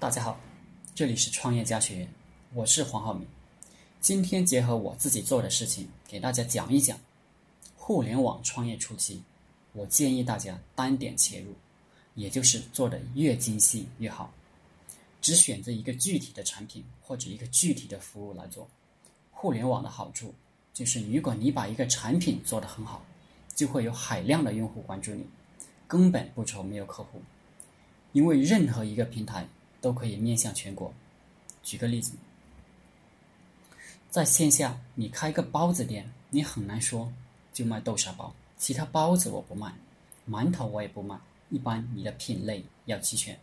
大家好，这里是创业家学院，我是黄浩明。今天结合我自己做的事情，给大家讲一讲互联网创业初期，我建议大家单点切入，也就是做的越精细越好，只选择一个具体的产品或者一个具体的服务来做。互联网的好处就是，如果你把一个产品做得很好，就会有海量的用户关注你，根本不愁没有客户。因为任何一个平台都可以面向全国。举个例子，在线下你开个包子店，你很难说就卖豆沙包，其他包子我不卖，馒头我也不卖。一般你的品类要齐全，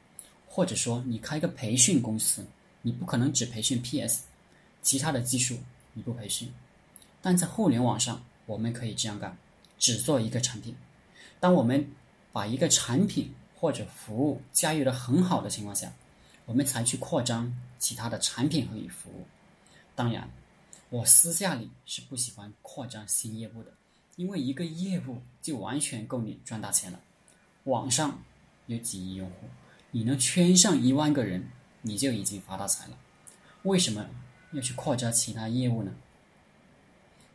或者说你开个培训公司，你不可能只培训 PS，其他的技术你不培训。但在互联网上，我们可以这样干，只做一个产品。当我们把一个产品或者服务驾驭的很好的情况下，我们才去扩张其他的产品和与服务。当然，我私下里是不喜欢扩张新业务的，因为一个业务就完全够你赚大钱了。网上有几亿用户，你能圈上一万个人，你就已经发大财了。为什么要去扩张其他业务呢？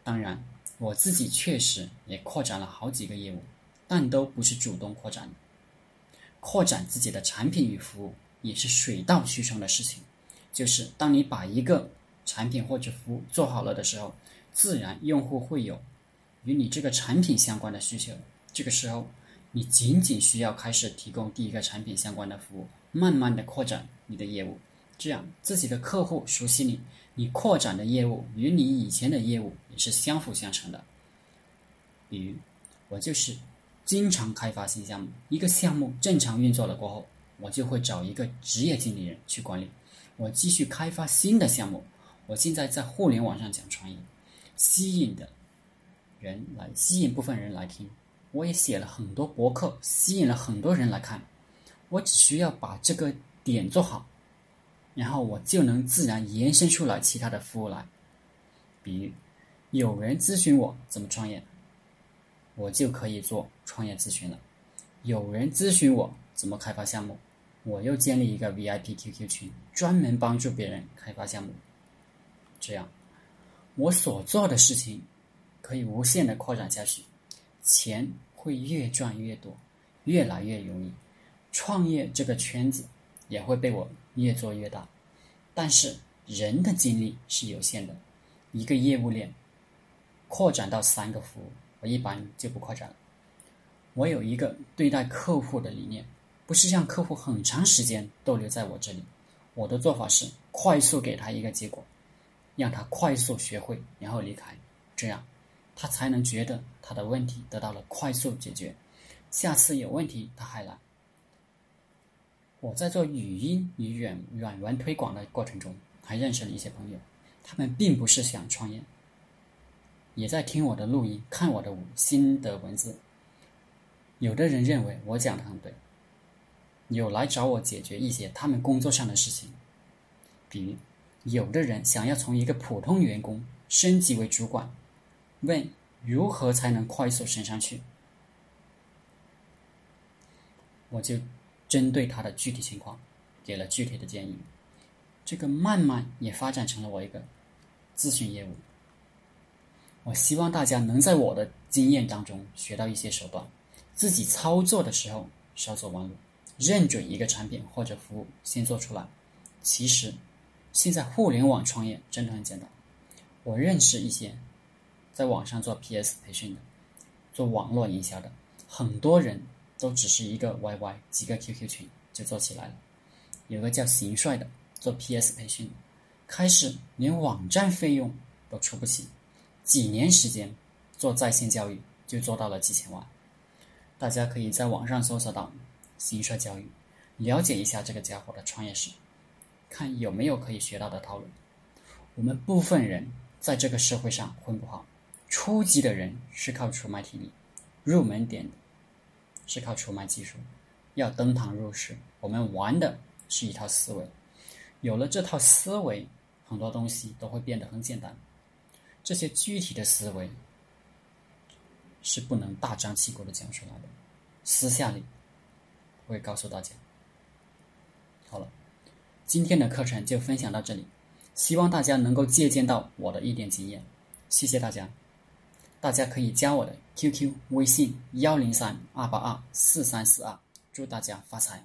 当然，我自己确实也扩展了好几个业务，但都不是主动扩展的。扩展自己的产品与服务也是水到渠成的事情，就是当你把一个产品或者服务做好了的时候，自然用户会有与你这个产品相关的需求。这个时候，你仅仅需要开始提供第一个产品相关的服务，慢慢的扩展你的业务，这样自己的客户熟悉你，你扩展的业务与你以前的业务也是相辅相成的。比如，我就是。经常开发新项目，一个项目正常运作了过后，我就会找一个职业经理人去管理。我继续开发新的项目。我现在在互联网上讲创业，吸引的人来，吸引部分人来听。我也写了很多博客，吸引了很多人来看。我只需要把这个点做好，然后我就能自然延伸出来其他的服务来。比如，有人咨询我怎么创业。我就可以做创业咨询了。有人咨询我怎么开发项目，我又建立一个 VIP QQ 群，专门帮助别人开发项目。这样，我所做的事情可以无限的扩展下去，钱会越赚越多，越来越容易。创业这个圈子也会被我越做越大。但是人的精力是有限的，一个业务链扩展到三个服务。我一般就不扩展了。我有一个对待客户的理念，不是让客户很长时间逗留在我这里。我的做法是快速给他一个结果，让他快速学会，然后离开，这样他才能觉得他的问题得到了快速解决，下次有问题他还来。我在做语音与软软文推广的过程中，还认识了一些朋友，他们并不是想创业。也在听我的录音，看我的新的文字。有的人认为我讲的很对，有来找我解决一些他们工作上的事情。比如，有的人想要从一个普通员工升级为主管，问如何才能快速升上去，我就针对他的具体情况给了具体的建议。这个慢慢也发展成了我一个咨询业务。我希望大家能在我的经验当中学到一些手段，自己操作的时候少走弯路，认准一个产品或者服务先做出来。其实，现在互联网创业真的很简单。我认识一些在网上做 PS 培训的，做网络营销的，很多人都只是一个 YY 几个 QQ 群就做起来了。有个叫邢帅的做 PS 培训，开始连网站费用都出不起。几年时间做在线教育，就做到了几千万。大家可以在网上搜索到“新帅教育”，了解一下这个家伙的创业史，看有没有可以学到的套路。我们部分人在这个社会上混不好，初级的人是靠出卖体力，入门点是靠出卖技术。要登堂入室，我们玩的是一套思维。有了这套思维，很多东西都会变得很简单。这些具体的思维是不能大张旗鼓的讲出来的，私下里会告诉大家。好了，今天的课程就分享到这里，希望大家能够借鉴到我的一点经验。谢谢大家，大家可以加我的 QQ 微信幺零三二八二四三四二，祝大家发财。